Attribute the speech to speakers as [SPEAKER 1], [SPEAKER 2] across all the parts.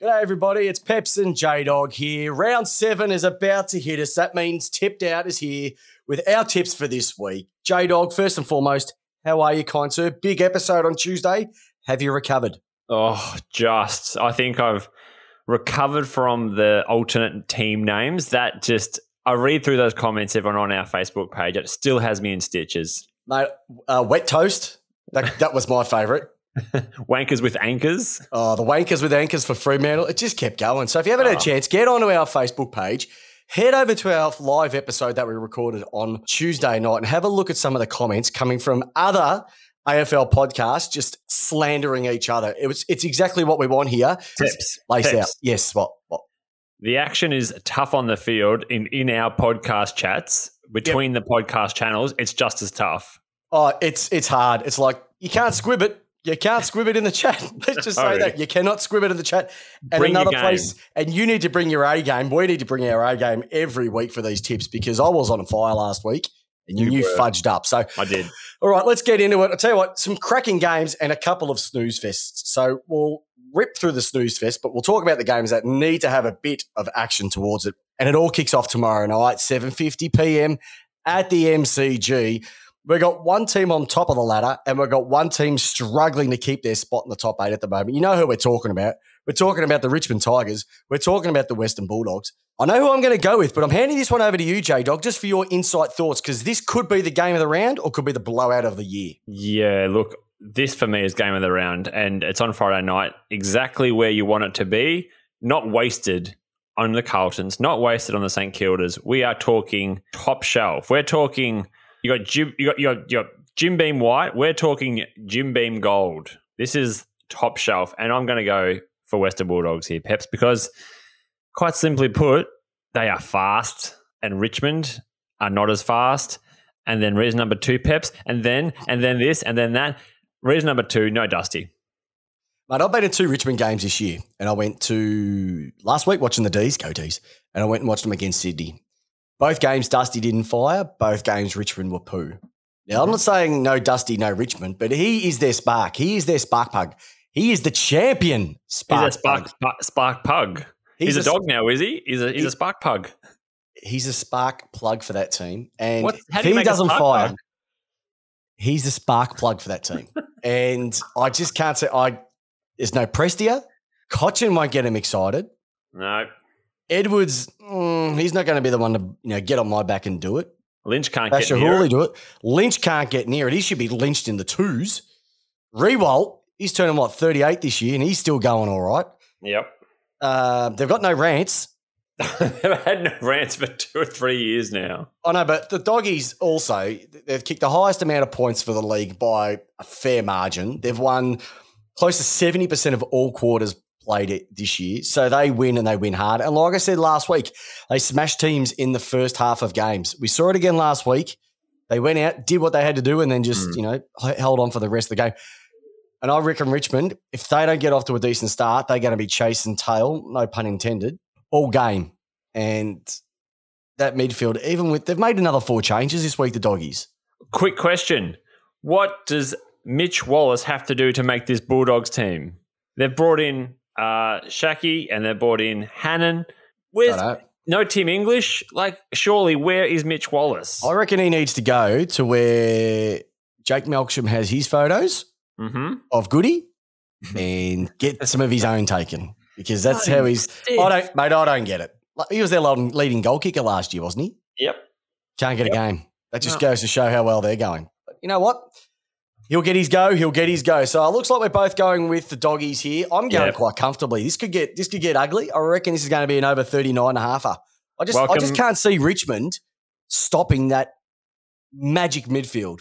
[SPEAKER 1] G'day, everybody. It's Peps and J Dog here. Round seven is about to hit us. That means Tipped Out is here with our tips for this week. J Dog, first and foremost, how are you, kind sir? Big episode on Tuesday. Have you recovered?
[SPEAKER 2] Oh, just. I think I've recovered from the alternate team names. That just, I read through those comments, everyone on our Facebook page. It still has me in stitches.
[SPEAKER 1] Mate, uh, wet toast. That, that was my favourite.
[SPEAKER 2] Wankers with anchors.
[SPEAKER 1] Oh, the wankers with anchors for Fremantle. It just kept going. So if you haven't had a
[SPEAKER 2] Oh.
[SPEAKER 1] chance, get onto our Facebook page. Head over to our live episode that we recorded on Tuesday night and have a look at some of the comments coming from other AFL podcasts just slandering each other. It was it's exactly what we want here.
[SPEAKER 2] Tips.
[SPEAKER 1] Lace out. Yes, what what
[SPEAKER 2] The action is tough on the field in, in our podcast chats between the podcast channels. It's just as tough.
[SPEAKER 1] Oh, it's it's hard. It's like you can't squib it. You can't squib it in the chat. Let's just say
[SPEAKER 2] Oh.
[SPEAKER 1] that. You cannot squib it in the chat. And another place, and you need to bring your A game. We need to bring our A game every week for these tips because I was on fire last week and you,
[SPEAKER 2] You
[SPEAKER 1] you fudged up. So,
[SPEAKER 2] I did.
[SPEAKER 1] all right, let's get into it. I'll tell you what, some cracking games and a couple of snooze fests. So we'll rip through the snooze fest, but we'll talk about the games that need to have a bit of action towards it. And it all kicks off tomorrow night, 7.50 p.m. at the MCG. We've got one team on top of the ladder and we've got one team struggling to keep their spot in the top eight at the moment. You know who we're talking about. We're talking about the Richmond Tigers. We're talking about the Western Bulldogs. I know who I'm going to go with, but I'm handing this one over to you, J Dog, just for your insight thoughts, because this could be the game of the round or could be the blowout of the year.
[SPEAKER 2] Yeah, look, this for me is game of the round, and it's on Friday night, exactly where you want it to be. Not wasted on the Carltons, not wasted on the St Kildas. We are talking top shelf. We're talking. You got Jim, you got you got, Jim Beam White. We're talking Jim Beam Gold. This is top shelf, and I'm going to go for Western Bulldogs here, Peps, because quite simply put, they are fast, and Richmond are not as fast. And then reason number two, Peps, and then and then this and then that. Reason number two, no Dusty.
[SPEAKER 1] Mate, I've been to two Richmond games this year, and I went to last week watching the D's, go D's, and I went and watched them against Sydney. Both games, Dusty didn't fire. Both games, Richmond were poo. Now, I'm not saying no Dusty, no Richmond, but he is their spark. He is their spark plug. He is the champion spark
[SPEAKER 2] He's a spark
[SPEAKER 1] plug.
[SPEAKER 2] spark, pug. He's, a dog now, is he? He's a he's
[SPEAKER 1] He-
[SPEAKER 2] a spark pug.
[SPEAKER 1] He's a spark plug for that team, and
[SPEAKER 2] What-
[SPEAKER 1] if
[SPEAKER 2] do
[SPEAKER 1] he doesn't fire,
[SPEAKER 2] plug?
[SPEAKER 1] he's a spark plug for that team. and I just can't say I. There's no Prestia. Cotchin won't get him excited.
[SPEAKER 2] No,
[SPEAKER 1] Edwards, mm, he's not going to be the one to you know get on my back and do it.
[SPEAKER 2] Lynch can't get near.
[SPEAKER 1] Hawley
[SPEAKER 2] it.
[SPEAKER 1] do it. Lynch can't get near it. He should be lynched in the twos. Riewoldt, he's turning what thirty eight this year, and he's still going all right.
[SPEAKER 2] Yep.
[SPEAKER 1] Uh, they've got no rants.
[SPEAKER 2] They've had no rants for two or three years now.
[SPEAKER 1] I know, but the doggies also they've kicked the highest amount of points for the league by a fair margin. They've won close to seventy percent of all quarters played it this year, so they win and they win hard. And like I said last week, they smashed teams in the first half of games. We saw it again last week. They went out, did what they had to do, and then just
[SPEAKER 2] Mm.
[SPEAKER 1] you know held on for the rest of the game. And I reckon Richmond, if they don't get off to a decent start, they're going to be chasing tail, no pun intended, all game. And that midfield, even with they've made another four changes this week, the doggies.
[SPEAKER 2] Quick question: What does Mitch Wallis have to do to make this Bulldogs team? They've brought in uh, Shaki and they've brought in Hannan. Where's no Tim English? Like, surely, where is Mitch Wallis?
[SPEAKER 1] I reckon he needs to go to where Jake Melksham has his photos
[SPEAKER 2] Mm-hmm.
[SPEAKER 1] of Goody and get some of his own taken because that's how he's. I don't, mate. I don't get it. He was their leading leading goal kicker last year, wasn't he?
[SPEAKER 2] Yep.
[SPEAKER 1] Can't get
[SPEAKER 2] Yep.
[SPEAKER 1] a game. That just
[SPEAKER 2] No.
[SPEAKER 1] goes to show how well they're going. But you know what? He'll get his go. He'll get his go. So it looks like we're both going with the doggies here. I'm going quite comfortably. This could get this could get ugly. I reckon this is going to be an over 39 and a halfer. I just I just can't see Richmond stopping that magic midfield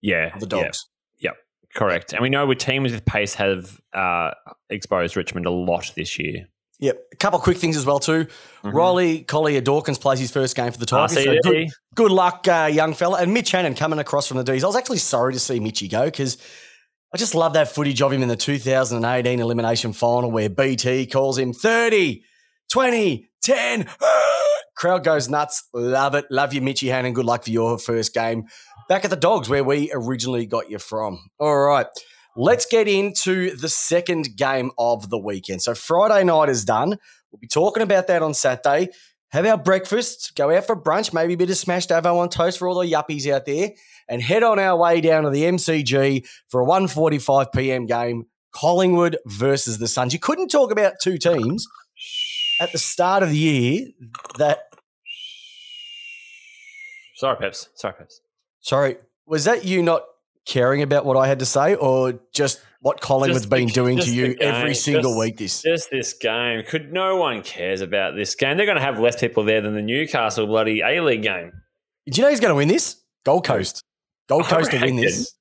[SPEAKER 2] Yeah.
[SPEAKER 1] of the
[SPEAKER 2] yeah.
[SPEAKER 1] Yep,
[SPEAKER 2] Correct. And we know with teams with pace have uh, exposed Richmond a lot this year.
[SPEAKER 1] Yep. A couple of quick things as well too.
[SPEAKER 2] Mhm.
[SPEAKER 1] Riley Collier Dawkins plays his first game for the Tigers. so good, good luck, uh, young fella. And Mitch Hannan coming across from the D's. I was actually sorry to see Mitchy go because I just love that footage of him in the 2018 elimination final where BT calls him 30, 20, 10. Crowd goes nuts. Love it. Love you, Mitchy Hannan. Good luck for your first game. Back at the Dogs, where we originally got you from. All right. Let's get into the second game of the weekend. So Friday night is done. We'll be talking about that on Saturday. Have our breakfast, go out for brunch, maybe a bit of smashed avo on toast for all the yuppies out there, and head on our way down to the MCG for a 1.45 p.m. game, Collingwood versus the Suns. You couldn't talk about two teams at the start of the year that
[SPEAKER 2] Sorry, Peps. Sorry, Peps.
[SPEAKER 1] Sorry, was that you not caring about what I had to say, or just what Collingwood's
[SPEAKER 2] Just
[SPEAKER 1] been
[SPEAKER 2] the-
[SPEAKER 1] doing to you
[SPEAKER 2] game,
[SPEAKER 1] every single
[SPEAKER 2] just-
[SPEAKER 1] week? This
[SPEAKER 2] Just this game. Could no one cares about this game? They're going to have less people there than the Newcastle bloody A League game.
[SPEAKER 1] do you know who's going to win this? Gold Coast. Gold Coast to win this.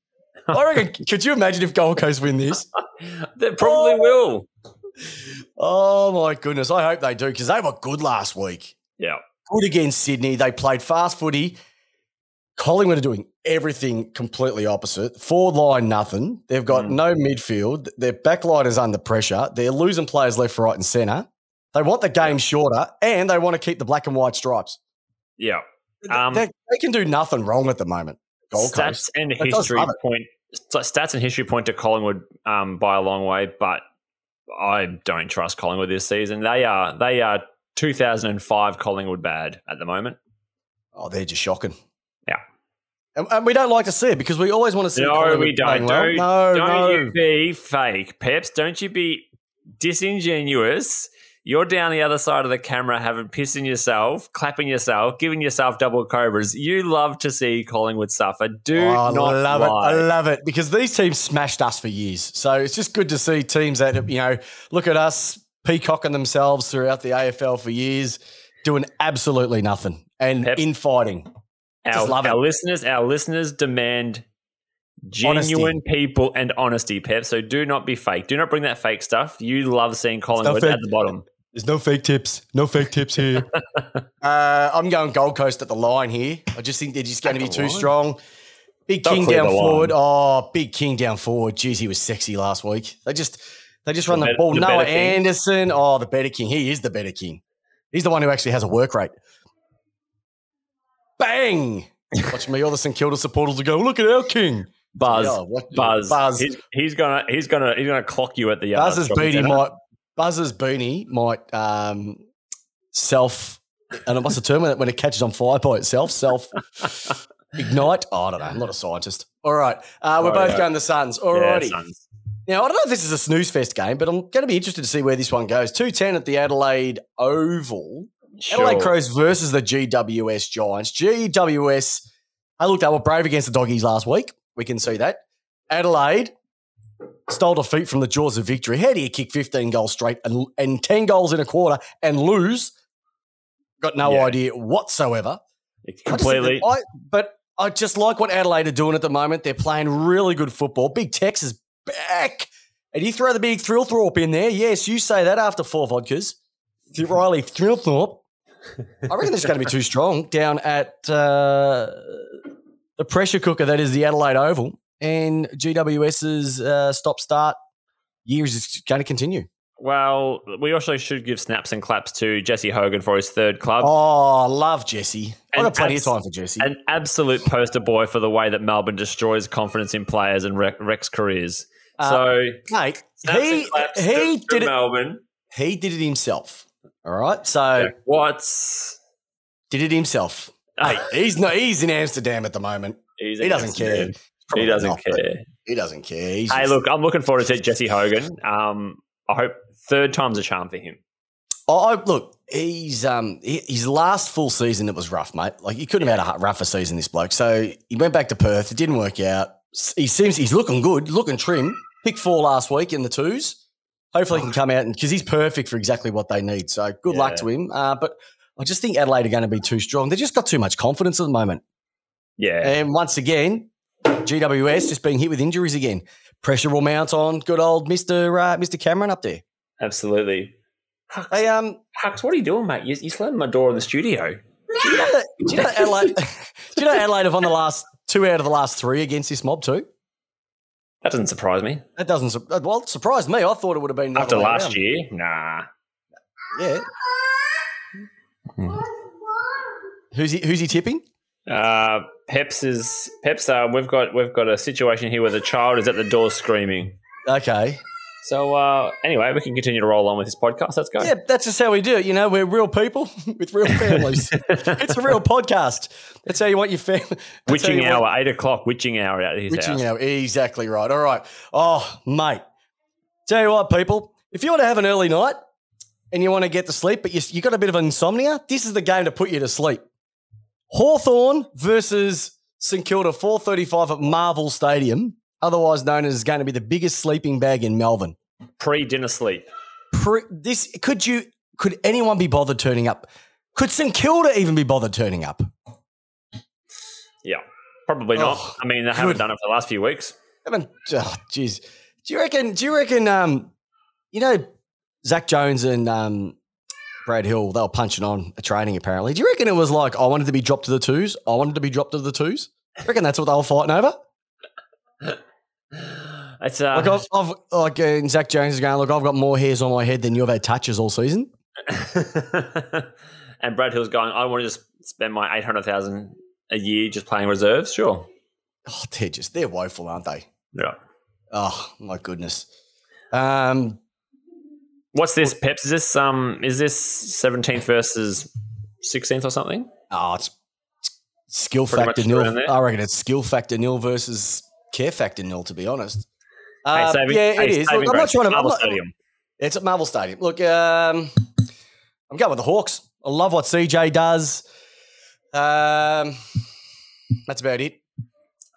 [SPEAKER 1] I reckon. Could you imagine if Gold Coast win this?
[SPEAKER 2] They probably
[SPEAKER 1] Oh.
[SPEAKER 2] will.
[SPEAKER 1] Oh my goodness! I hope they do because they were good last week.
[SPEAKER 2] Yeah.
[SPEAKER 1] Good against Sydney. They played fast footy. Collingwood are doing everything completely opposite. Forward line, nothing. They've got
[SPEAKER 2] Mm.
[SPEAKER 1] no midfield. Their back line is under pressure. They're losing players left, right, and centre. They want the game shorter, and they want to keep the black and white stripes.
[SPEAKER 2] Yeah. Um,
[SPEAKER 1] they, they can do nothing wrong at the moment. Gold
[SPEAKER 2] stats
[SPEAKER 1] Coast.
[SPEAKER 2] and
[SPEAKER 1] That
[SPEAKER 2] history point stats and history point to Collingwood um, by a long way, but I don't trust Collingwood this season. They are they are 2005 Collingwood bad at the moment.
[SPEAKER 1] Oh, they're just shocking. And, and we don't like to see it because we always want to see
[SPEAKER 2] No, we don't.
[SPEAKER 1] well.
[SPEAKER 2] Don't,
[SPEAKER 1] no,
[SPEAKER 2] don't
[SPEAKER 1] no.
[SPEAKER 2] you be fake, Peps. Don't you be disingenuous. You're down the other side of the camera having pissing yourself, clapping yourself, giving yourself double cobras. You love to see Collingwood suffer. Do
[SPEAKER 1] Oh, I love
[SPEAKER 2] lie.
[SPEAKER 1] it. I love it because these teams smashed us for years. So it's just good to see teams that you know look at us peacocking themselves throughout the AFL for years, doing absolutely nothing and
[SPEAKER 2] Pep.
[SPEAKER 1] infighting. Just
[SPEAKER 2] our,
[SPEAKER 1] love it.
[SPEAKER 2] our listeners, our listeners demand genuine people and honesty, Pep. So do not be fake. Do not bring that fake stuff. You love seeing Collingwood at the bottom.
[SPEAKER 1] There's no fake tips. No fake tips here. uh, I'm going Gold Coast at the line here. I just think they're just going to be too
[SPEAKER 2] line?
[SPEAKER 1] strong. Big
[SPEAKER 2] They'll
[SPEAKER 1] King down
[SPEAKER 2] the line.
[SPEAKER 1] forward. Oh, big King down forward. Jeez, he was sexy last week. They just they just run the,
[SPEAKER 2] bet-
[SPEAKER 1] ball.
[SPEAKER 2] the
[SPEAKER 1] Noah
[SPEAKER 2] better King.
[SPEAKER 1] Anderson. Oh, the better King. He is the better King. He's the one who actually has a work rate. Bang! Watch me, all the St Kilda supporters will go, look at our King.
[SPEAKER 2] Buzz,
[SPEAKER 1] Yeah, what-
[SPEAKER 2] Buzz,
[SPEAKER 1] Buzz.
[SPEAKER 2] He's, he's gonna, he's gonna, he's gonna clock you at the uh,
[SPEAKER 1] Buzz's
[SPEAKER 2] shopping
[SPEAKER 1] beanie
[SPEAKER 2] centre.
[SPEAKER 1] might Buzz's beanie might um, self and what's the term when it, when it catches on fire by itself? Self ignite? Oh, I don't know. I'm not a scientist. All right. Uh, we're
[SPEAKER 2] Oh,
[SPEAKER 1] both
[SPEAKER 2] yeah.
[SPEAKER 1] going the Suns. All
[SPEAKER 2] Yeah,
[SPEAKER 1] righty.
[SPEAKER 2] Suns.
[SPEAKER 1] now, I don't know if this is a snooze fest game, but I'm going to be interested to see where this one goes. 210 at the Adelaide Oval. Adelaide
[SPEAKER 2] Sure.
[SPEAKER 1] Crows versus the GWS Giants. GWS, I looked, they were brave against the doggies last week. We can see that. Adelaide stole defeat from the jaws of victory. How do you kick 15 goals straight and, and 10 goals in a quarter and lose? Got no
[SPEAKER 2] Yeah.
[SPEAKER 1] idea whatsoever. I just
[SPEAKER 2] completely.
[SPEAKER 1] that I, but I just like what Adelaide are doing at the moment. They're playing really good football. Big Tex is back. And you throw the big Thrillthorpe in there. Yes, you say that after four vodkas. Riley Thilthorpe. I reckon this is going to be too strong down at uh, the pressure cooker that is the Adelaide Oval. And GWS's uh, stop start years is going to continue.
[SPEAKER 2] Well, we also should give snaps and claps to Jesse Hogan for his third club.
[SPEAKER 1] Oh, love Jesse. I've
[SPEAKER 2] And
[SPEAKER 1] got plenty
[SPEAKER 2] abs-
[SPEAKER 1] of time for Jesse.
[SPEAKER 2] An absolute poster boy for the way that Melbourne destroys confidence in players and wrecks careers.
[SPEAKER 1] Uh,
[SPEAKER 2] so
[SPEAKER 1] Mate, he, he did it.
[SPEAKER 2] Melbourne.
[SPEAKER 1] He did it himself. All right. So
[SPEAKER 2] Jack Watts.
[SPEAKER 1] did it himself. Hey, he's no, he's in Amsterdam at the moment.
[SPEAKER 2] He's
[SPEAKER 1] He doesn't care.
[SPEAKER 2] Amsterdam. He doesn't
[SPEAKER 1] not,
[SPEAKER 2] care.
[SPEAKER 1] He doesn't care. He's
[SPEAKER 2] Hey,
[SPEAKER 1] just-
[SPEAKER 2] look, I'm looking forward to Jesse Hogan. Um, I hope third time's a charm for him.
[SPEAKER 1] Oh, look, he's um his last full season. It was rough, mate. Like you couldn't have had a rougher season, this bloke. So he went back to Perth. It didn't work out. He seems he's looking good, looking trim. Pick four last week in the twos. Hopefully, he can come out and because he's perfect for exactly what they need. So good luck to him. Uh, but I just think Adelaide are going to be too strong. They've just got too much confidence at the moment.
[SPEAKER 2] Yeah.
[SPEAKER 1] And once again, GWS just being hit with injuries again. Pressure will mount on good old Mister uh, Mister Cameron up there.
[SPEAKER 2] Absolutely. Hux,
[SPEAKER 1] Hey, um,
[SPEAKER 2] Hux, what are you doing, mate? You, you slammed my door in the studio.
[SPEAKER 1] do you know do you know Adelaide? do you know Adelaide have won the last two out of the last three against this mob too?
[SPEAKER 2] That doesn't surprise me.
[SPEAKER 1] That doesn't su- uh, well it surprised me. I thought it would have been
[SPEAKER 2] After last
[SPEAKER 1] around.
[SPEAKER 2] year, nah.
[SPEAKER 1] Yeah. Who's he? Who's he tipping?
[SPEAKER 2] Uh, Peps is Peps. Uh, we've got we've got a situation here where the child is at the door screaming.
[SPEAKER 1] Okay.
[SPEAKER 2] So uh, anyway, we can continue to roll on with this podcast. Let's go.
[SPEAKER 1] Yeah, that's just how we do it. You know, we're real people with real families. it's a real podcast. That's how you want your family.
[SPEAKER 2] Witching hour, want- eight o'clock. Witching hour out here.
[SPEAKER 1] witching
[SPEAKER 2] house.
[SPEAKER 1] hour, exactly right. All right. Oh, mate. Tell you what, people. If you want to have an early night and you want to get to sleep, but you you got a bit of insomnia, this is the game to put you to sleep. Hawthorn versus St Kilda, four thirty-five at Marvel Stadium, otherwise known as going to be the biggest sleeping bag in Melbourne.
[SPEAKER 2] Pre dinner sleep.
[SPEAKER 1] Pre- this could you could anyone be bothered turning up? Could St Kilda even be bothered turning up?
[SPEAKER 2] Yeah, probably not.
[SPEAKER 1] Oh,
[SPEAKER 2] I mean, they haven't done it for the last few weeks.
[SPEAKER 1] Mean, oh, jeez. Do you reckon? Do you reckon? Um, you know, Zak Jones and um, Brad Hill, they were punching on a training apparently. Do you reckon it was like I wanted to be dropped to the twos? I wanted to be dropped to the twos. I reckon that's what they were fighting over.
[SPEAKER 2] It's uh,
[SPEAKER 1] Like, I've, I've like, uh, Zak Jones is going. Look, I've got more hairs on my head than you've had touches all season.
[SPEAKER 2] and Brad Hill's going. I want to just spend my eight hundred thousand a year just playing reserves. Sure.
[SPEAKER 1] Oh, they're just they're woeful, aren't they?
[SPEAKER 2] Yeah.
[SPEAKER 1] Oh my goodness. Um,
[SPEAKER 2] What's this, Peps? Is this um? Is this seventeenth versus sixteenth or something?
[SPEAKER 1] oh, it's, it's skill
[SPEAKER 2] Pretty
[SPEAKER 1] factor nil. I reckon it's skill factor nil versus care factor nil. To be honest. Uh,
[SPEAKER 2] saving-
[SPEAKER 1] yeah, it is. Look, I'm not trying to. I'm
[SPEAKER 2] Marvel
[SPEAKER 1] not-
[SPEAKER 2] Stadium.
[SPEAKER 1] It's at Marvel Stadium. Look, um, I'm going with the Hawks. I love what CJ does. Um, that's about it.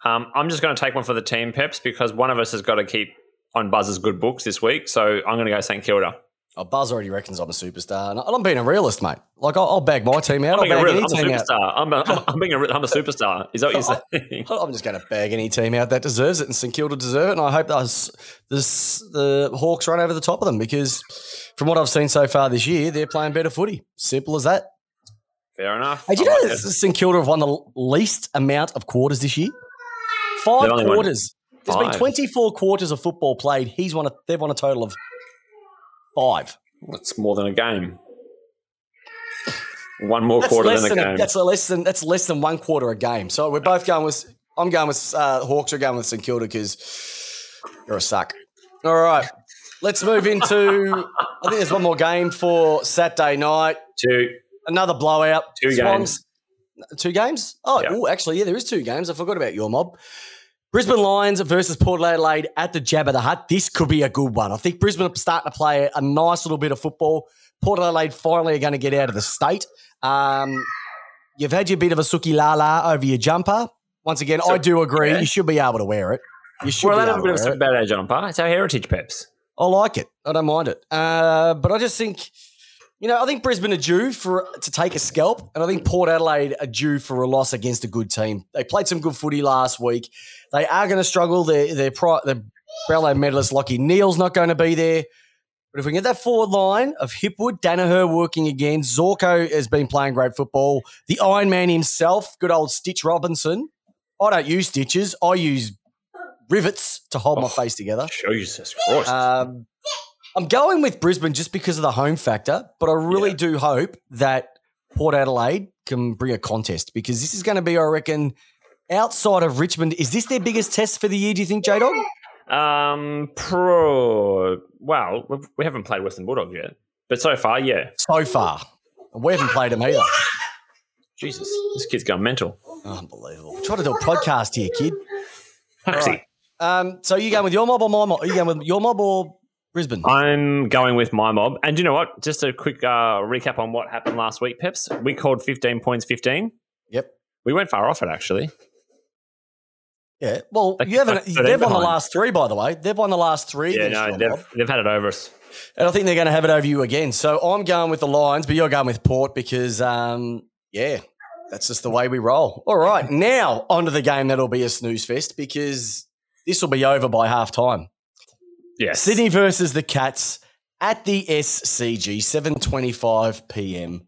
[SPEAKER 2] Um, I'm just going to take one for the team, Peps, because one of us has got to keep on Buzz's good books this week. So I'm going to go St Kilda.
[SPEAKER 1] Oh, Buzz already reckons I'm a superstar, and I'm being a realist, mate. Like I'll, I'll bag my team out.
[SPEAKER 2] I'm
[SPEAKER 1] I'll
[SPEAKER 2] being a, real, I'm a superstar. I'm, a, I'm, I'm being a, real- I'm a superstar. Is that what you're saying?
[SPEAKER 1] I'm just going to bag any team out that deserves it, and St Kilda deserve it. And I hope this, the Hawks run over the top of them because, from what I've seen so far this year, they're playing better footy. Simple as that.
[SPEAKER 2] Fair enough.
[SPEAKER 1] Hey, do you
[SPEAKER 2] I
[SPEAKER 1] know
[SPEAKER 2] like
[SPEAKER 1] that. St Kilda have won the least amount of quarters this year? Five quarters. There's been 24 quarters of football played. He's won a, they've won a total of five.
[SPEAKER 2] That's more than a game. One more
[SPEAKER 1] That's
[SPEAKER 2] quarter than a game.
[SPEAKER 1] that's a less than that's less than one quarter a game. So we're both going with I'm going with uh, Hawks. We're going with St Kilda because you're a suck. All right, let's move into. I think there's one more game for Saturday night.
[SPEAKER 2] Two.
[SPEAKER 1] Another blowout.
[SPEAKER 2] Two games.
[SPEAKER 1] Two games? Oh, ooh, actually, yeah, there is two games. I forgot about your mob. Brisbane Lions versus Port Adelaide at the Jabba the Hut. This could be a good one. I think Brisbane are starting to play a nice little bit of football. Port Adelaide finally are going to get out of the state. Um, you've had your bit of a suki la la over your jumper. Once again, I do agree.
[SPEAKER 2] yeah.
[SPEAKER 1] You should be able to wear it. You should
[SPEAKER 2] that is a bit
[SPEAKER 1] to
[SPEAKER 2] of a bad jumper. It's our heritage, Peps.
[SPEAKER 1] I like it. I don't mind it. Uh, but I just think, you know, I think Brisbane are due for to take a scalp, and I think Port Adelaide are due for a loss against a good team. They played some good footy last week. They are going to struggle. Their their pri- their Brownlow medalist Lachie Neale's not going to be there. But if we get that forward line of Hipwood, Daniher working again, Zorko has been playing great football. The Iron Man himself, good old Stitch Robinson. I don't use stitches. I use rivets to hold my
[SPEAKER 2] Oh.
[SPEAKER 1] face together.
[SPEAKER 2] Jesus Christ.
[SPEAKER 1] Um, I'm going with Brisbane just because of the home factor, but I really
[SPEAKER 2] Yeah.
[SPEAKER 1] do hope that Port Adelaide can bring a contest because this is going to be, I reckon, outside of Richmond. Is this their biggest test for the year? Do you think, J Dog?
[SPEAKER 2] um, pro. Well, we haven't played Western Bulldogs yet, but so far, yeah.
[SPEAKER 1] So far, we haven't played them either.
[SPEAKER 2] Jesus, this kid's going mental.
[SPEAKER 1] Unbelievable. Try to do a podcast here, kid.
[SPEAKER 2] Actually,
[SPEAKER 1] Um, so you going with your mob or my mob? Are you going with your mob or Brisbane?
[SPEAKER 2] I'm going with my mob. And you know what? Just a quick uh, recap on what happened last week, Peps. We called 15 points 15.
[SPEAKER 1] Yep.
[SPEAKER 2] We went far off it, actually.
[SPEAKER 1] Yeah. Well, you haven't. they've won the last three, by the way. They've won the last three.
[SPEAKER 2] Yeah, no, they've, they've had it over us.
[SPEAKER 1] And I think they're going to have it over you again. So I'm going with the Lions, but you're going with Port because, um, yeah, that's just the way we roll. All right, now onto the game that'll be a snooze fest because this will be over by half time.
[SPEAKER 2] Yes.
[SPEAKER 1] Sydney versus the Cats at the SCG, 7:25 p.m.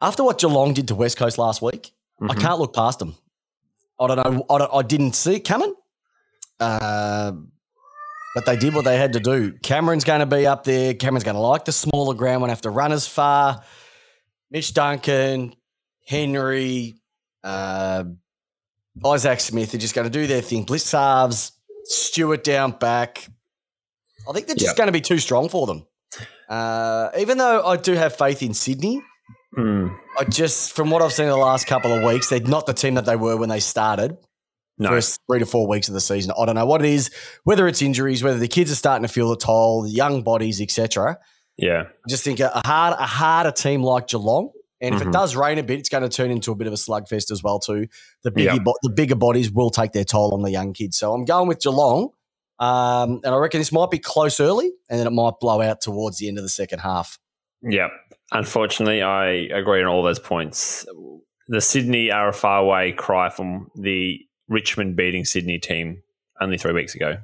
[SPEAKER 1] After what Geelong did to West Coast last week, I
[SPEAKER 2] Mhm.
[SPEAKER 1] can't look past them. I don't know. I, don't, I didn't see it coming. Uh, but they did what they had to do. Cameron's going to be up there. Cameron's going to like the smaller ground, won't have to run as far. Mitch Duncan, Henry, uh, Isaac Smith are just going to do their thing. Blicavs, Stewart down back. I think they're just
[SPEAKER 2] Yep.
[SPEAKER 1] going to be too strong for them. Uh, even though I do have faith in Sydney,
[SPEAKER 2] Hmm.
[SPEAKER 1] I just, from what I've seen in the last couple of weeks, they're not the team that they were when they started.
[SPEAKER 2] No.
[SPEAKER 1] First three to four weeks of the season. I don't know what it is, whether it's injuries, whether the kids are starting to feel the toll, the young bodies, etc.
[SPEAKER 2] Yeah.
[SPEAKER 1] I just think a, hard, a harder team like Geelong, and if
[SPEAKER 2] Mhm.
[SPEAKER 1] it does rain a bit, it's going to turn into a bit of a slugfest as well too. The bigger, bo- the bigger bodies will take their toll on the young kids. So I'm going with Geelong, um, and I reckon this might be close early, and then it might blow out towards the end of the second half.
[SPEAKER 2] Yeah. Unfortunately, I agree on all those points. The Sydney are a far away cry from the Richmond beating Sydney team only three weeks ago.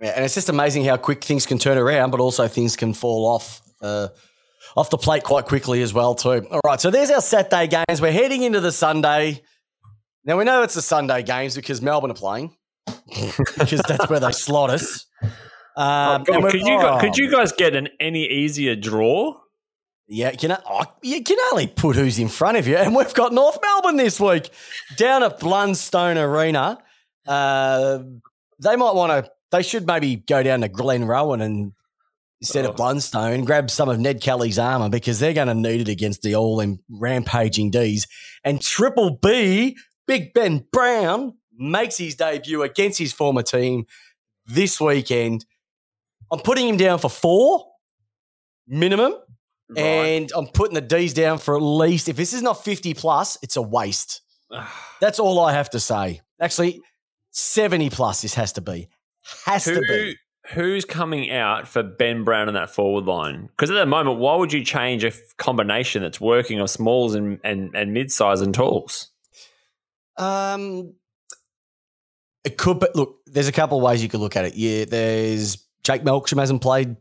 [SPEAKER 1] Yeah, and it's just amazing how quick things can turn around, but also things can fall off uh, off the plate quite quickly as well too. All right, so there's our Saturday games. We're heading into the Sunday. Now we know it's the Sunday games because Melbourne are playing, because that's where they slot us. Um,
[SPEAKER 2] Oh,
[SPEAKER 1] and we're-
[SPEAKER 2] could you
[SPEAKER 1] oh,
[SPEAKER 2] could you guys get an any easier draw?
[SPEAKER 1] Yeah, you can, oh, you can only put who's in front of you. And we've got North Melbourne this week down at Blundstone Arena. Uh, they might want to, they should maybe go down to Glenrowan and instead of
[SPEAKER 2] Oh.
[SPEAKER 1] Blundstone, grab some of Ned Kelly's armour because they're going to need it against the all in rampaging D's. And Triple B, Big Ben Brown, makes his debut against his former team this weekend. I'm putting him down for four minimum. And I'm putting the D's down for at least, if this is not 50 plus, it's a waste. That's all I have to say. Actually, 70 plus this has to be. Has to be.
[SPEAKER 2] who's coming out for Ben Brown in that forward line? Because at the moment, why would you change a combination that's working of smalls and, and, and mid size and talls?
[SPEAKER 1] Um, it could, but look, there's a couple of ways you could look at it. Yeah, there's Jake Melksham hasn't played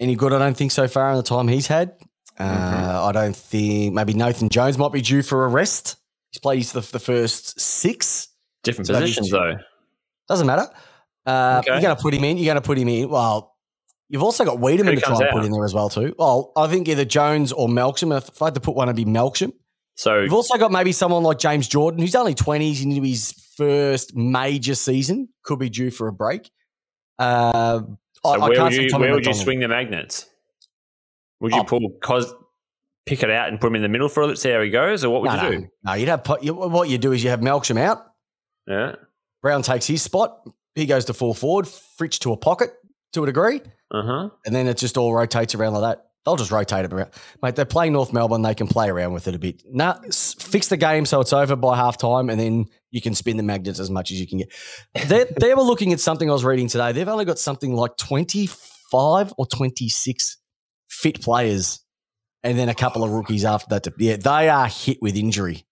[SPEAKER 1] any good, I don't think, so far in the time he's had. Uh,
[SPEAKER 2] Mhm.
[SPEAKER 1] I don't think maybe Nathan Jones might be due for a rest. He's played the, the first six.
[SPEAKER 2] Different
[SPEAKER 1] So
[SPEAKER 2] positions, though.
[SPEAKER 1] Doesn't matter. Uh,
[SPEAKER 2] Okay.
[SPEAKER 1] You're going to put him in. You're going to put him in. Well, you've also got Weideman
[SPEAKER 2] Who
[SPEAKER 1] to try
[SPEAKER 2] comes
[SPEAKER 1] and put in there as well too. Well, I think either Jones or Melksham. If I had to put one, it'd be Melksham.
[SPEAKER 2] So
[SPEAKER 1] You've also got maybe someone like James Jordan, who's only 20s He's into his first major season. Could be due for a break. Uh,
[SPEAKER 2] So
[SPEAKER 1] I,
[SPEAKER 2] where
[SPEAKER 1] can't
[SPEAKER 2] would
[SPEAKER 1] see
[SPEAKER 2] you
[SPEAKER 1] Tommy
[SPEAKER 2] where would you swing the magnets? Would you
[SPEAKER 1] Oh.
[SPEAKER 2] pull Cos pick it out and put him in the middle for a see how he goes, or what would
[SPEAKER 1] no,
[SPEAKER 2] you
[SPEAKER 1] no,
[SPEAKER 2] do?
[SPEAKER 1] no, you'd have you, what you do is you have Melksham out.
[SPEAKER 2] Yeah.
[SPEAKER 1] Brown takes his spot. He goes to full forward. Fritsch to a pocket to a degree.
[SPEAKER 2] Uh huh.
[SPEAKER 1] and then it just all rotates around like that. They'll just rotate it around. Mate, they're playing North Melbourne. They can play around with it a bit. Nah, fix the game so it's over by half time, and then you can spin the magnets as much as you can get. They, they were looking at something I was reading today. They've only got something like 25 or 26 fit players, and then a couple of rookies after that. To, yeah, they are hit with injury.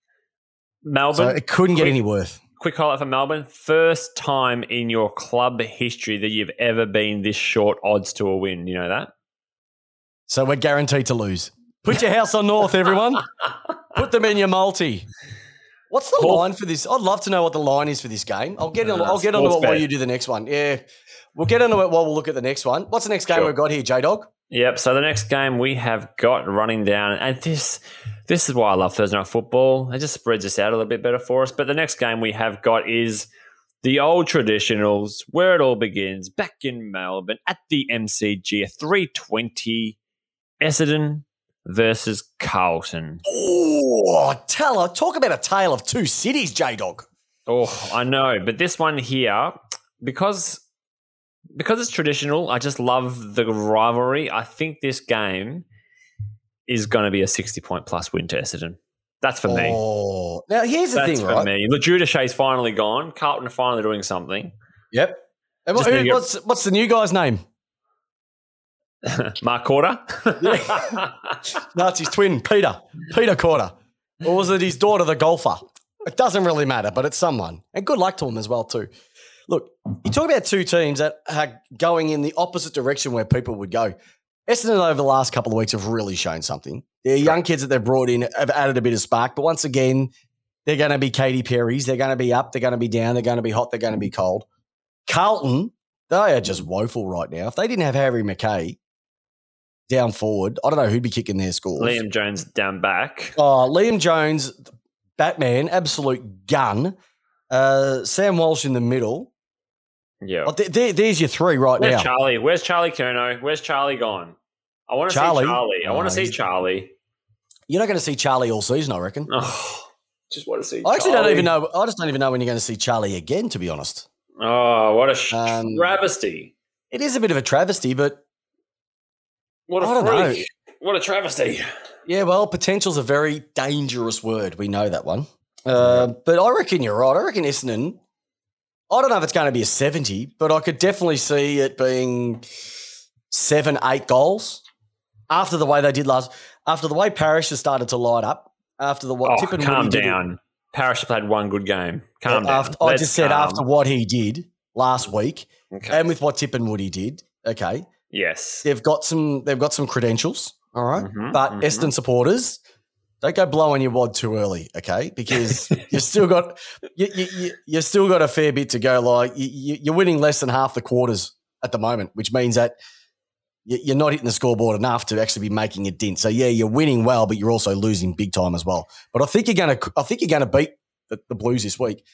[SPEAKER 2] Melbourne.
[SPEAKER 1] So it couldn't get any worse.
[SPEAKER 2] quick highlight for Melbourne. First time in your club history that you've ever been this short odds to a win. You know that?
[SPEAKER 1] So we're guaranteed to lose. Put your house on North, everyone. Put them in your multi. What's the
[SPEAKER 2] Cool.
[SPEAKER 1] line for this? I'd love to know what the line is for this game. I'll get on. I'll get on it while you do the next one. Yeah, we'll get into it while we'll look at the next one. What's the next game
[SPEAKER 2] Sure.
[SPEAKER 1] we've got here, J Dog?
[SPEAKER 2] Yep. So the next game we have got running down, and this this is why I love Thursday night football. It just spreads us out a little bit better for us. But the next game we have got is the old traditionals, where it all begins, back in Melbourne at the MCG, three twenty, Essendon versus Carlton.
[SPEAKER 1] Oh, tell talk about a tale of two cities, J Dog.
[SPEAKER 2] Oh, I know, but this one here, because because it's traditional, I just love the rivalry. I think this game is going to be a sixty point plus win to Essendon. That's for me.
[SPEAKER 1] Oh, now here's the
[SPEAKER 2] That's
[SPEAKER 1] thing,
[SPEAKER 2] for
[SPEAKER 1] right?
[SPEAKER 2] me. LoGiudice finally gone. Carlton are finally doing something.
[SPEAKER 1] Yep. And what-
[SPEAKER 2] need get-
[SPEAKER 1] what's what's the new guy's name?
[SPEAKER 2] Mark Corder.
[SPEAKER 1] His twin, Peter. Peter Corder. Or was it his daughter, the golfer? It doesn't really matter, but it's someone. And good luck to him as well, too. Look, you talk about two teams that are going in the opposite direction where people would go. Essendon over the last couple of weeks have really shown something. Their young kids that they've brought in have added a bit of spark, but once again, they're going to be Katy Perry's. They're going to be up. They're going to be down. They're going to be hot. They're going to be cold. Carlton, they are just woeful right now. If they didn't have Harry McKay down forward, I don't know who'd be kicking their scores.
[SPEAKER 2] Liam Jones down back.
[SPEAKER 1] Oh, Liam Jones, Batman, absolute gun. Uh, Sam Walsh in the middle.
[SPEAKER 2] Yeah.
[SPEAKER 1] Oh, there- there- there's your three right
[SPEAKER 2] Where's
[SPEAKER 1] now.
[SPEAKER 2] Charlie? Where's Charlie Curnow? Where's Charlie gone? I want to see
[SPEAKER 1] Charlie?
[SPEAKER 2] Charlie. I want
[SPEAKER 1] Oh,
[SPEAKER 2] to see Charlie.
[SPEAKER 1] You're not going to see Charlie all season, I reckon.
[SPEAKER 2] Oh, just want to see.
[SPEAKER 1] I actually don't even know. I just don't even know when you're going to see Charlie again. To be honest,
[SPEAKER 2] Oh, what a sh-
[SPEAKER 1] Um,
[SPEAKER 2] travesty!
[SPEAKER 1] it is a bit of a travesty, but
[SPEAKER 2] What a freak! What a travesty!
[SPEAKER 1] yeah, well, potential's a very dangerous word. We know that one. Uh, but I reckon you're right. I reckon Essendon. I don't know if it's going to be a 70, but I could definitely see it being seven, eight goals after the way they did last. After the way Parish has started to light up. After the what
[SPEAKER 2] Oh,
[SPEAKER 1] Tip and
[SPEAKER 2] calm down. Parish played one good game. Calm down.
[SPEAKER 1] After, I
[SPEAKER 2] Let's
[SPEAKER 1] just said
[SPEAKER 2] calm.
[SPEAKER 1] after what he did last week,
[SPEAKER 2] Okay.
[SPEAKER 1] and with what Tip and Woody did. Okay,
[SPEAKER 2] yes.
[SPEAKER 1] they've got some. They've got some credentials. All right?
[SPEAKER 2] Mhm,
[SPEAKER 1] but
[SPEAKER 2] mhm.
[SPEAKER 1] Essendon supporters. Don't go blowing your wad too early, okay? Because you've still got you, you, you, you've still got a fair bit to go. Like you, you- you're winning less than half the quarters at the moment, which means that you- you're not hitting the scoreboard enough to actually be making a dent. So yeah, you're winning well, but you're also losing big time as well. But I think you're gonna, I think you're gonna beat the, the Blues this week.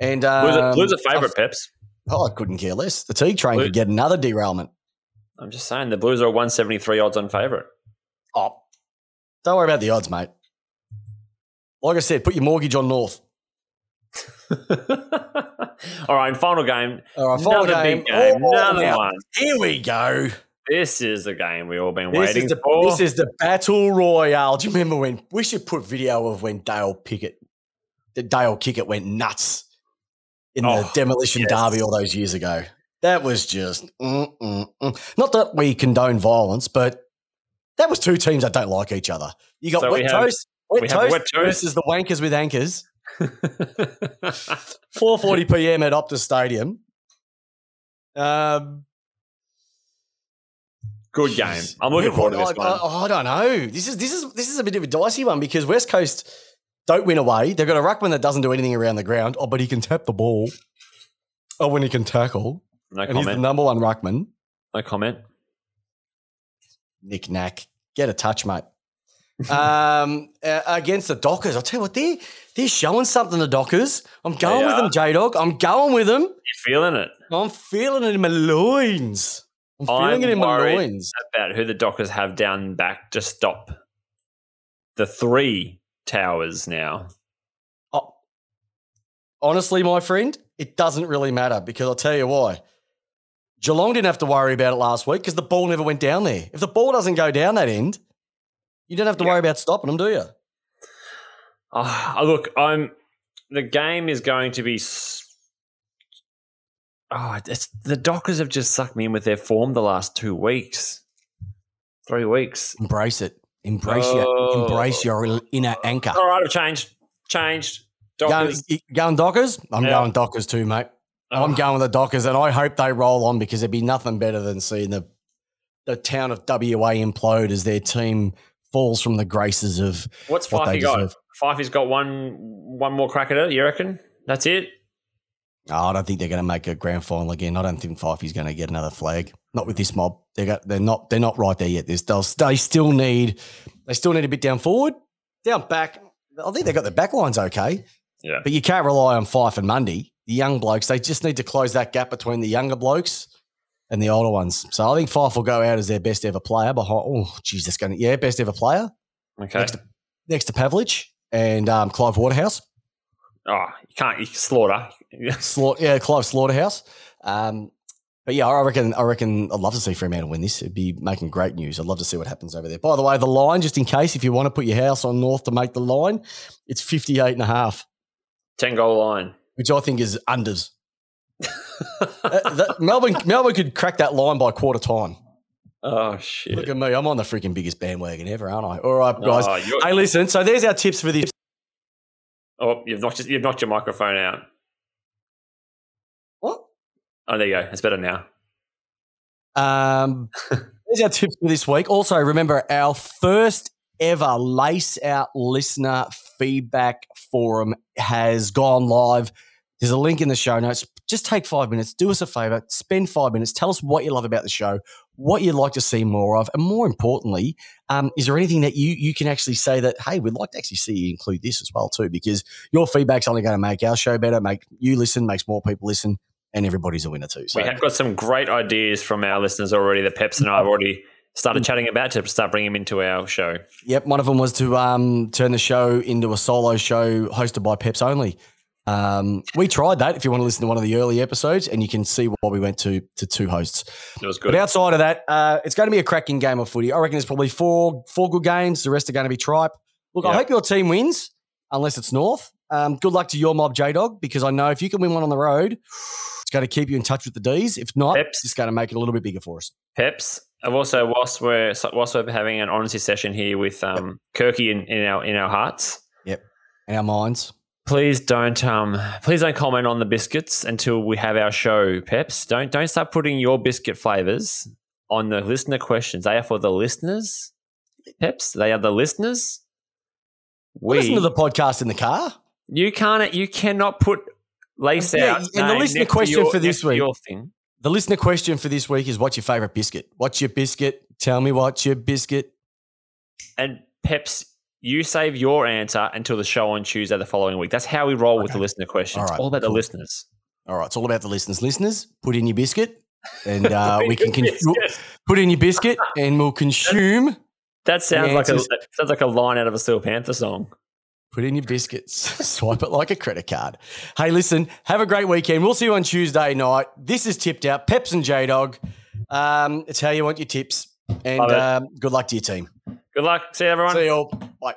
[SPEAKER 1] And
[SPEAKER 2] Blues, are,
[SPEAKER 1] um,
[SPEAKER 2] Blues are favourite, Peps.
[SPEAKER 1] Oh, I couldn't care less. The T train could get another derailment.
[SPEAKER 2] I'm just saying the Blues are 173 odds on favourite.
[SPEAKER 1] Oh, don't worry about the odds, mate. Like I said, put your mortgage on North.
[SPEAKER 2] All right, final game.
[SPEAKER 1] All right, final
[SPEAKER 2] Another
[SPEAKER 1] game.
[SPEAKER 2] big game.
[SPEAKER 1] Oh,
[SPEAKER 2] Another
[SPEAKER 1] now,
[SPEAKER 2] one.
[SPEAKER 1] Here we go.
[SPEAKER 2] This is the game we've all been
[SPEAKER 1] This
[SPEAKER 2] waiting
[SPEAKER 1] the,
[SPEAKER 2] for.
[SPEAKER 1] this is the battle royale. Do you remember when we should put video of when Dale Pickett, the Dale Kickett went nuts in the
[SPEAKER 2] Oh,
[SPEAKER 1] demolition
[SPEAKER 2] yes.
[SPEAKER 1] derby all those years ago? That was just mm, mm, mm. not that we condone violence, but that was two teams that don't like each other. You got
[SPEAKER 2] So we
[SPEAKER 1] wet
[SPEAKER 2] have-
[SPEAKER 1] toast, wet
[SPEAKER 2] we
[SPEAKER 1] toast
[SPEAKER 2] Wet Toast.
[SPEAKER 1] versus the wankers with anchors. 4:40 p.m. at Optus Stadium. Um,
[SPEAKER 2] Good game. I'm looking forward to
[SPEAKER 1] I,
[SPEAKER 2] this one.
[SPEAKER 1] I, I don't know. This is this is this is a bit of a dicey one because West Coast don't win away. They've got a ruckman that doesn't do anything around the ground. Oh, but he can tap the ball. Oh, when he can tackle,
[SPEAKER 2] no
[SPEAKER 1] and he's the
[SPEAKER 2] comment.
[SPEAKER 1] number one ruckman.
[SPEAKER 2] No comment.
[SPEAKER 1] Nick Knack, get a touch, mate. um, uh, against the Dockers, I'll tell you what they're they're showing something. The Dockers, I'm going
[SPEAKER 2] They
[SPEAKER 1] with them,
[SPEAKER 2] are.
[SPEAKER 1] J Dog. I'm going with them.
[SPEAKER 2] You're feeling it
[SPEAKER 1] I'm feeling it in my loins. I'm feeling
[SPEAKER 2] I'm
[SPEAKER 1] it in my loins.
[SPEAKER 2] about who the Dockers have down back to stop the three towers now?
[SPEAKER 1] Oh, honestly, my friend, it doesn't really matter because I'll tell you why. Geelong didn't have to worry about it last week because the ball never went down there. If the ball doesn't go down that end, you don't have to
[SPEAKER 2] Yeah.
[SPEAKER 1] worry about stopping them, do you?
[SPEAKER 2] Oh, look, I'm. The game is going to be. Oh, it's the Dockers have just sucked me in with their form the last two weeks, three weeks.
[SPEAKER 1] Embrace it. Embrace your
[SPEAKER 2] Oh.
[SPEAKER 1] embrace your inner anchor.
[SPEAKER 2] All right, I've changed. Changed.
[SPEAKER 1] Going,
[SPEAKER 2] Dockers.
[SPEAKER 1] you going Dockers? I'm
[SPEAKER 2] Yeah.
[SPEAKER 1] going Dockers too, mate. I'm
[SPEAKER 2] Oh,
[SPEAKER 1] going with the Dockers, and I hope they roll on because there'd be nothing better than seeing the the town of WA implode as their team falls from the graces of
[SPEAKER 2] What's
[SPEAKER 1] what
[SPEAKER 2] Fyfey got? Fyfey's got one one more crack at it. You reckon? That's it.
[SPEAKER 1] Oh, I don't think they're going to make a grand final again. I don't think Fyfey's going to get another flag. Not with this mob. They got. They're not. They're not right there yet. There's, they still need. They still need a bit down forward, down back. I think they got the back lines okay.
[SPEAKER 2] Yeah.
[SPEAKER 1] But you can't rely on Fyfe and Mundy, the young blokes. They just need to close that gap between the younger blokes and the older ones. So I think Fyfe will go out as their best ever player. Behind. Oh, geez, that's going to yeah, best ever player
[SPEAKER 2] Okay.
[SPEAKER 1] next to next to Pavlich and um, Clive Waterhouse.
[SPEAKER 2] Oh, you can't. You can slaughter.
[SPEAKER 1] Slaughter, yeah, Clive Slaughterhouse. Um, but yeah, I reckon. I reckon. I'd love to see Fremantle win this. It'd be making great news. I'd love to see what happens over there. By the way, the line, just in case, if you want to put your house on North to make the line, it's 58 and a half,
[SPEAKER 2] Ten goal line.
[SPEAKER 1] Which I think is unders. Uh, that- Melbourne, Melbourne could crack that line by quarter time.
[SPEAKER 2] oh shit.
[SPEAKER 1] Look at me. I'm on the freaking biggest bandwagon ever, aren't I? All right, guys.
[SPEAKER 2] Oh,
[SPEAKER 1] Hey, listen. So there's our tips for this.
[SPEAKER 2] oh, you've knocked you've knocked your microphone out.
[SPEAKER 1] What?
[SPEAKER 2] Oh, there you go. It's better now.
[SPEAKER 1] Um, there's our tips for this week. Also, remember our first ever Lace Out listener feedback forum has gone live. There's a link in the show notes. Just take five minutes, do us a favor, spend five minutes, tell us what you love about the show, what you'd like to see more of, and more importantly, um, is there anything that you you can actually say that hey, we'd like to actually see you include this as well too, because your feedback's only going to make our show better, make you listen, makes more people listen, and everybody's a winner too. So
[SPEAKER 2] we have got some great ideas from our listeners already. That Peps and I have already started chatting about to start bringing them into our show.
[SPEAKER 1] Yep, one of them was to um, turn the show into a solo show hosted by Peps only. Um, we tried that. If you want to listen to one of the early episodes, and you can see why we went to to two hosts.
[SPEAKER 2] It was good.
[SPEAKER 1] But outside of that, uh, it's going to be a cracking game of footy. I reckon there's probably four four good games. The rest are going to be tripe. Look, I hope your team wins, unless it's North. Um, good luck to your mob, J Dog, because I know if you can win one on the road, it's going to keep you in touch with the D's. If not,
[SPEAKER 2] Peps.
[SPEAKER 1] it's going to make it a little bit bigger for us.
[SPEAKER 2] Peps. I've also whilst we're whilst we're having an honesty session here with um, Kirky in, in our in our hearts.
[SPEAKER 1] In our minds.
[SPEAKER 2] Please don't um please don't comment on the biscuits until we have our show, Peps. Don't don't start putting your biscuit flavors on the listener questions. They are for the listeners. Peps, they are the listeners. We
[SPEAKER 1] Listen to the podcast in the car.
[SPEAKER 2] you can't you cannot put lace
[SPEAKER 1] Yeah,
[SPEAKER 2] out.
[SPEAKER 1] and the listener question
[SPEAKER 2] your-
[SPEAKER 1] for this week-
[SPEAKER 2] Your thing.
[SPEAKER 1] The listener question for this week is what's your favorite biscuit? What's your biscuit? Tell me what's your biscuit.
[SPEAKER 2] And Peps, you save your answer until the show on Tuesday the following week. That's how we roll with the listener questions.
[SPEAKER 1] All right,
[SPEAKER 2] all about
[SPEAKER 1] cool.
[SPEAKER 2] the listeners.
[SPEAKER 1] All right, it's all about the listeners. Listeners, put in your biscuit and uh, we can con- put in your biscuit and we'll consume.
[SPEAKER 2] That sounds like a sounds like a line out of a Steel Panther song.
[SPEAKER 1] Put in your biscuits. Swipe it like a credit card. Hey, listen, have a great weekend. We'll see you on Tuesday night. This is tipped out. Peps and J Dog. Um, it's how you want your tips. And um, good luck to your team.
[SPEAKER 2] Good luck. See you everyone.
[SPEAKER 1] See you all. Bye.